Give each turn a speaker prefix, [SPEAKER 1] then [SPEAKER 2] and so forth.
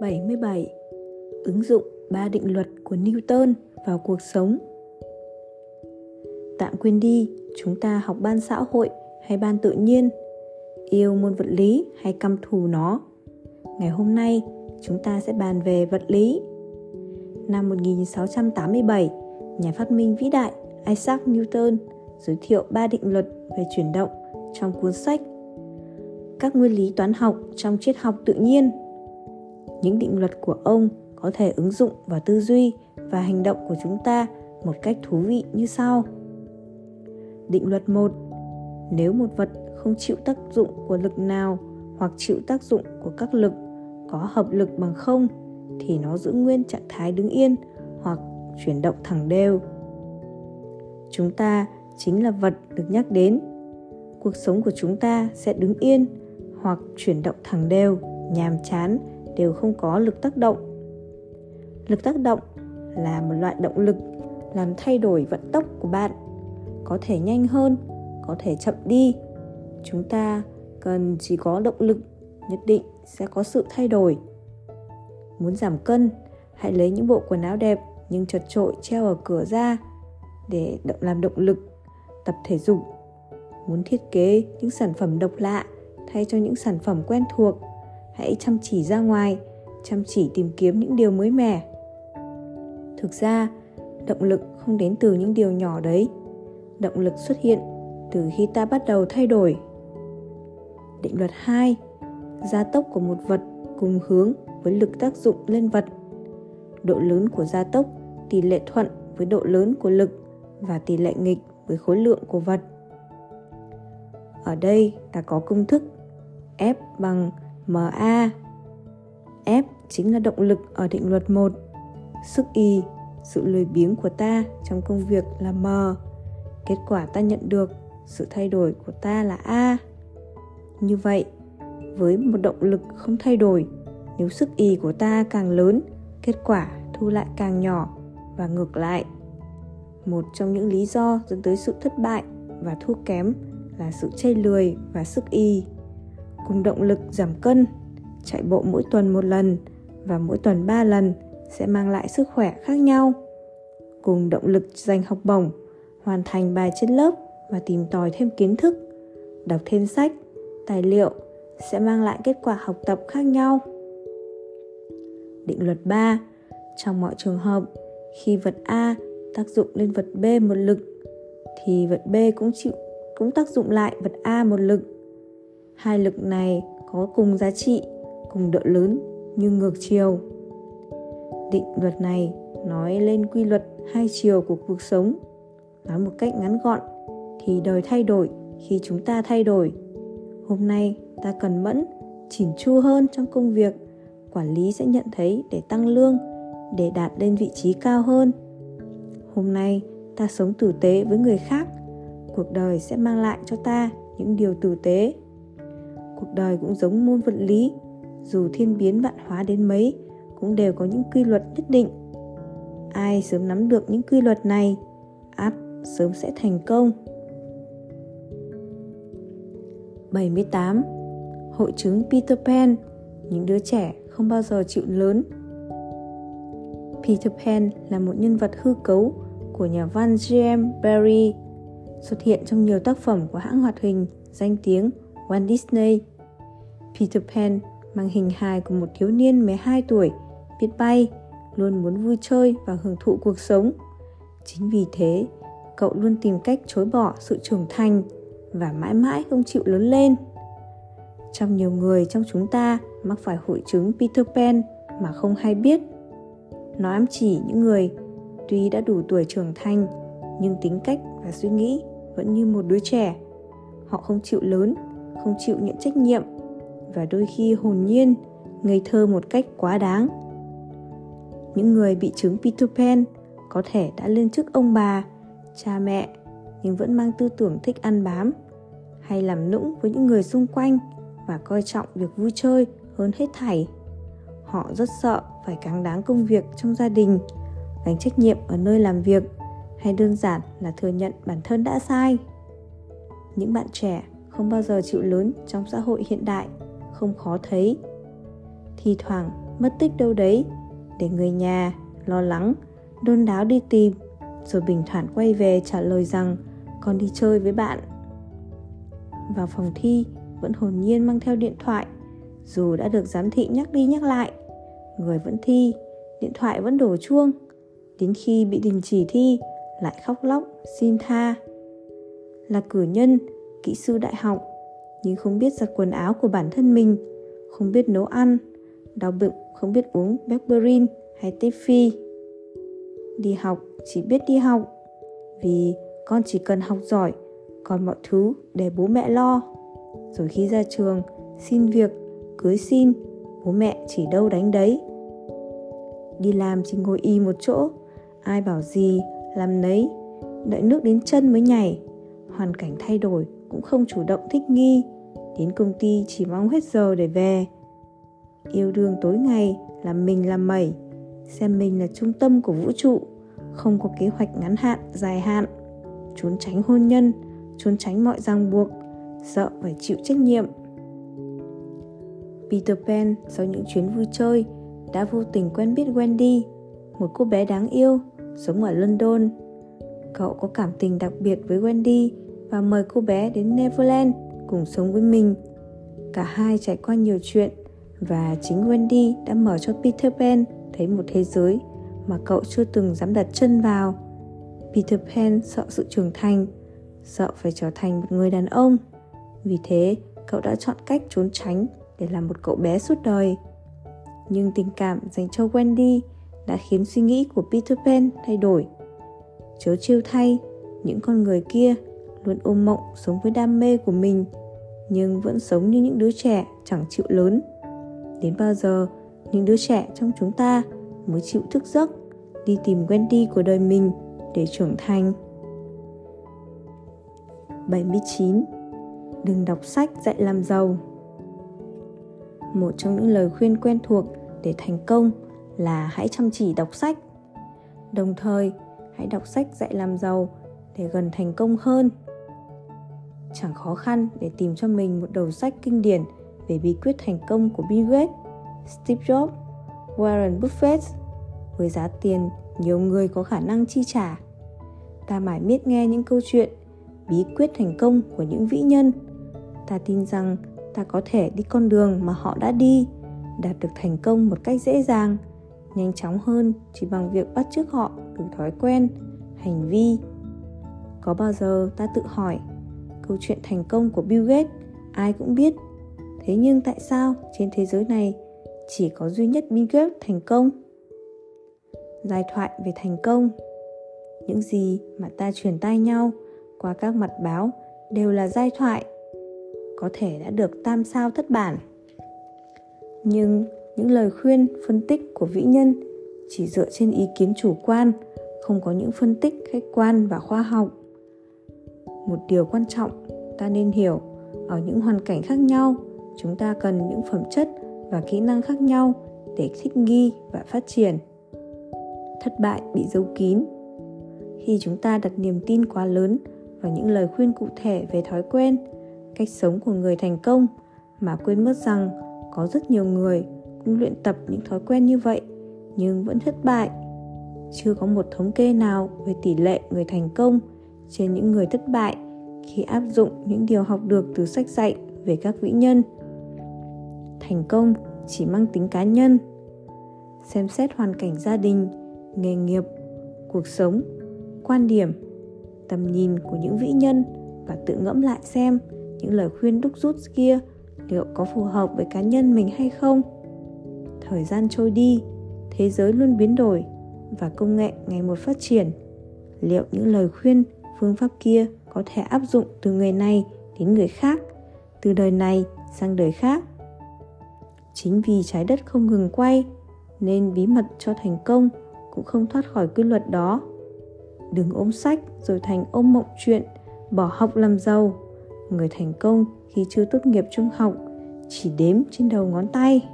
[SPEAKER 1] 77. Ứng dụng ba định luật của Newton vào cuộc sống. Tạm quên đi, chúng ta học ban xã hội hay ban tự nhiên, yêu môn vật lý hay căm thù nó. Ngày hôm nay, chúng ta sẽ bàn về vật lý. Năm 1687, nhà phát minh vĩ đại Isaac Newton giới thiệu ba định luật về chuyển động trong cuốn sách Các nguyên lý toán học trong triết học tự nhiên những định luật của ông có thể ứng dụng vào tư duy và hành động của chúng ta một cách thú vị như sau. Định luật 1. Nếu một vật không chịu tác dụng của lực nào hoặc chịu tác dụng của các lực có hợp lực bằng không thì nó giữ nguyên trạng thái đứng yên hoặc chuyển động thẳng đều. Chúng ta chính là vật được nhắc đến. Cuộc sống của chúng ta sẽ đứng yên hoặc chuyển động thẳng đều, nhàm chán đều không có lực tác động. Lực tác động là một loại động lực làm thay đổi vận tốc của bạn, có thể nhanh hơn, có thể chậm đi. Chúng ta cần chỉ có động lực nhất định sẽ có sự thay đổi. Muốn giảm cân, hãy lấy những bộ quần áo đẹp nhưng chật trội treo ở cửa ra để làm động lực, tập thể dục. Muốn thiết kế những sản phẩm độc lạ thay cho những sản phẩm quen thuộc hãy chăm chỉ ra ngoài, chăm chỉ tìm kiếm những điều mới mẻ. Thực ra, động lực không đến từ những điều nhỏ đấy. Động lực xuất hiện từ khi ta bắt đầu thay đổi. Định luật 2 gia tốc của một vật cùng hướng với lực tác dụng lên vật. Độ lớn của gia tốc, tỷ lệ thuận với độ lớn của lực và tỷ lệ nghịch với khối lượng của vật. Ở đây ta có công thức F bằng MA. F chính là động lực ở định luật 1. Sức Y, sự lười biếng của ta trong công việc là M. Kết quả ta nhận được, sự thay đổi của ta là A. Như vậy, với một động lực không thay đổi, nếu sức Y của ta càng lớn, kết quả thu lại càng nhỏ và ngược lại. Một trong những lý do dẫn tới sự thất bại và thua kém là sự chây lười và sức y cùng động lực giảm cân, chạy bộ mỗi tuần một lần và mỗi tuần 3 lần sẽ mang lại sức khỏe khác nhau. Cùng động lực dành học bổng, hoàn thành bài trên lớp và tìm tòi thêm kiến thức, đọc thêm sách, tài liệu sẽ mang lại kết quả học tập khác nhau. Định luật 3 Trong mọi trường hợp, khi vật A tác dụng lên vật B một lực thì vật B cũng chịu cũng tác dụng lại vật A một lực hai lực này có cùng giá trị, cùng độ lớn nhưng ngược chiều. Định luật này nói lên quy luật hai chiều của cuộc sống. Nói một cách ngắn gọn thì đời thay đổi khi chúng ta thay đổi. Hôm nay ta cần mẫn, chỉn chu hơn trong công việc. Quản lý sẽ nhận thấy để tăng lương, để đạt lên vị trí cao hơn. Hôm nay ta sống tử tế với người khác. Cuộc đời sẽ mang lại cho ta những điều tử tế cuộc đời cũng giống môn vật lý. Dù thiên biến vạn hóa đến mấy, cũng đều có những quy luật nhất định. Ai sớm nắm được những quy luật này ắt sớm sẽ thành công. 78 Hội chứng Peter Pan, Những đứa trẻ không bao giờ chịu lớn. Peter Pan là một nhân vật hư cấu của nhà văn J.M. Barrie, xuất hiện trong nhiều tác phẩm của hãng hoạt hình danh tiếng Walt Disney. Peter Pan mang hình hài của một thiếu niên 12 tuổi, biết bay, luôn muốn vui chơi và hưởng thụ cuộc sống. Chính vì thế, cậu luôn tìm cách chối bỏ sự trưởng thành và mãi mãi không chịu lớn lên. Trong nhiều người trong chúng ta mắc phải hội chứng Peter Pan mà không hay biết. Nó ám chỉ những người tuy đã đủ tuổi trưởng thành nhưng tính cách và suy nghĩ vẫn như một đứa trẻ. Họ không chịu lớn, không chịu nhận trách nhiệm và đôi khi hồn nhiên, ngây thơ một cách quá đáng. Những người bị chứng Peter Pan có thể đã lên chức ông bà, cha mẹ nhưng vẫn mang tư tưởng thích ăn bám hay làm nũng với những người xung quanh và coi trọng việc vui chơi hơn hết thảy. Họ rất sợ phải cáng đáng công việc trong gia đình, gánh trách nhiệm ở nơi làm việc hay đơn giản là thừa nhận bản thân đã sai. Những bạn trẻ không bao giờ chịu lớn trong xã hội hiện đại, không khó thấy. Thì thoảng mất tích đâu đấy, để người nhà lo lắng, đôn đáo đi tìm, rồi bình thản quay về trả lời rằng, con đi chơi với bạn. Vào phòng thi, vẫn hồn nhiên mang theo điện thoại. Dù đã được giám thị nhắc đi nhắc lại, người vẫn thi, điện thoại vẫn đổ chuông. Đến khi bị đình chỉ thi, lại khóc lóc, xin tha. Là cử nhân kỹ sư đại học, nhưng không biết giặt quần áo của bản thân mình, không biết nấu ăn, đau bụng, không biết uống berberin hay tiffy đi học chỉ biết đi học, vì con chỉ cần học giỏi, còn mọi thứ để bố mẹ lo. Rồi khi ra trường, xin việc, cưới xin, bố mẹ chỉ đâu đánh đấy. Đi làm chỉ ngồi y một chỗ, ai bảo gì, làm nấy, đợi nước đến chân mới nhảy, hoàn cảnh thay đổi cũng không chủ động thích nghi. Đến công ty chỉ mong hết giờ để về. Yêu đương tối ngày làm mình làm mẩy xem mình là trung tâm của vũ trụ không có kế hoạch ngắn hạn dài hạn. Trốn tránh hôn nhân trốn tránh mọi ràng buộc sợ phải chịu trách nhiệm. Peter Pan sau những chuyến vui chơi đã vô tình quen biết Wendy, một cô bé đáng yêu, sống ở London. Cậu có cảm tình đặc biệt với Wendy và mời cô bé đến Neverland cùng sống với mình. Cả hai trải qua nhiều chuyện và chính Wendy đã mở cho Peter Pan thấy một thế giới mà cậu chưa từng dám đặt chân vào. Peter Pan sợ sự trưởng thành, sợ phải trở thành một người đàn ông. Vì thế, cậu đã chọn cách trốn tránh để làm một cậu bé suốt đời. Nhưng tình cảm dành cho Wendy đã khiến suy nghĩ của Peter Pan thay đổi. Chớ chiêu thay, những con người kia luôn ôm mộng, sống với đam mê của mình, nhưng vẫn sống như những đứa trẻ chẳng chịu lớn. Đến bao giờ, những đứa trẻ trong chúng ta mới chịu thức giấc, đi tìm Wendy của đời mình để trưởng thành. 79. Đừng đọc sách dạy làm giàu một trong những lời khuyên quen thuộc để thành công là hãy chăm chỉ đọc sách đồng thời, hãy đọc sách dạy làm giàu để gần thành công hơn chẳng khó khăn để tìm cho mình một đầu sách kinh điển về bí quyết thành công của Bill Gates, Steve Jobs, Warren Buffett với giá tiền nhiều người có khả năng chi trả. Ta mãi miết nghe những câu chuyện bí quyết thành công của những vĩ nhân. Ta tin rằng ta có thể đi con đường mà họ đã đi đạt được thành công một cách dễ dàng nhanh chóng hơn chỉ bằng việc bắt chước họ từ thói quen hành vi có bao giờ ta tự hỏi câu chuyện thành công của bill gates, ai cũng biết. Thế nhưng tại sao trên thế giới này chỉ có duy nhất bill gates thành công? Giai thoại về thành công. Những gì mà ta truyền tai nhau qua các mặt báo đều là giai thoại, có thể đã được tam sao thất bản. Nhưng những lời khuyên, phân tích của vĩ nhân chỉ dựa trên ý kiến chủ quan, không có những phân tích khách quan và khoa học một điều quan trọng, ta nên hiểu, ở những hoàn cảnh khác nhau, chúng ta cần những phẩm chất và kỹ năng khác nhau để thích nghi và phát triển. Thất bại bị giấu kín. Khi chúng ta đặt niềm tin quá lớn vào những lời khuyên cụ thể về thói quen, cách sống của người thành công mà quên mất rằng có rất nhiều người cũng luyện tập những thói quen như vậy, nhưng vẫn thất bại. Chưa có một thống kê nào về tỷ lệ người thành công trên những người thất bại khi áp dụng những điều học được từ sách dạy về các vĩ nhân. Thành công chỉ mang tính cá nhân, xem xét hoàn cảnh gia đình, nghề nghiệp, cuộc sống, quan điểm, tầm nhìn của những vĩ nhân và tự ngẫm lại xem những lời khuyên đúc rút kia liệu có phù hợp với cá nhân mình hay không. Thời gian trôi đi, thế giới luôn biến đổi và công nghệ ngày một phát triển. Liệu những lời khuyên phương pháp kia có thể áp dụng từ người này đến người khác, từ đời này sang đời khác. Chính vì trái đất không ngừng quay, nên bí mật cho thành công cũng không thoát khỏi quy luật đó. Đừng ôm sách rồi thành ôm mộng chuyện, bỏ học làm giàu. Người thành công khi chưa tốt nghiệp trung học chỉ đếm trên đầu ngón tay.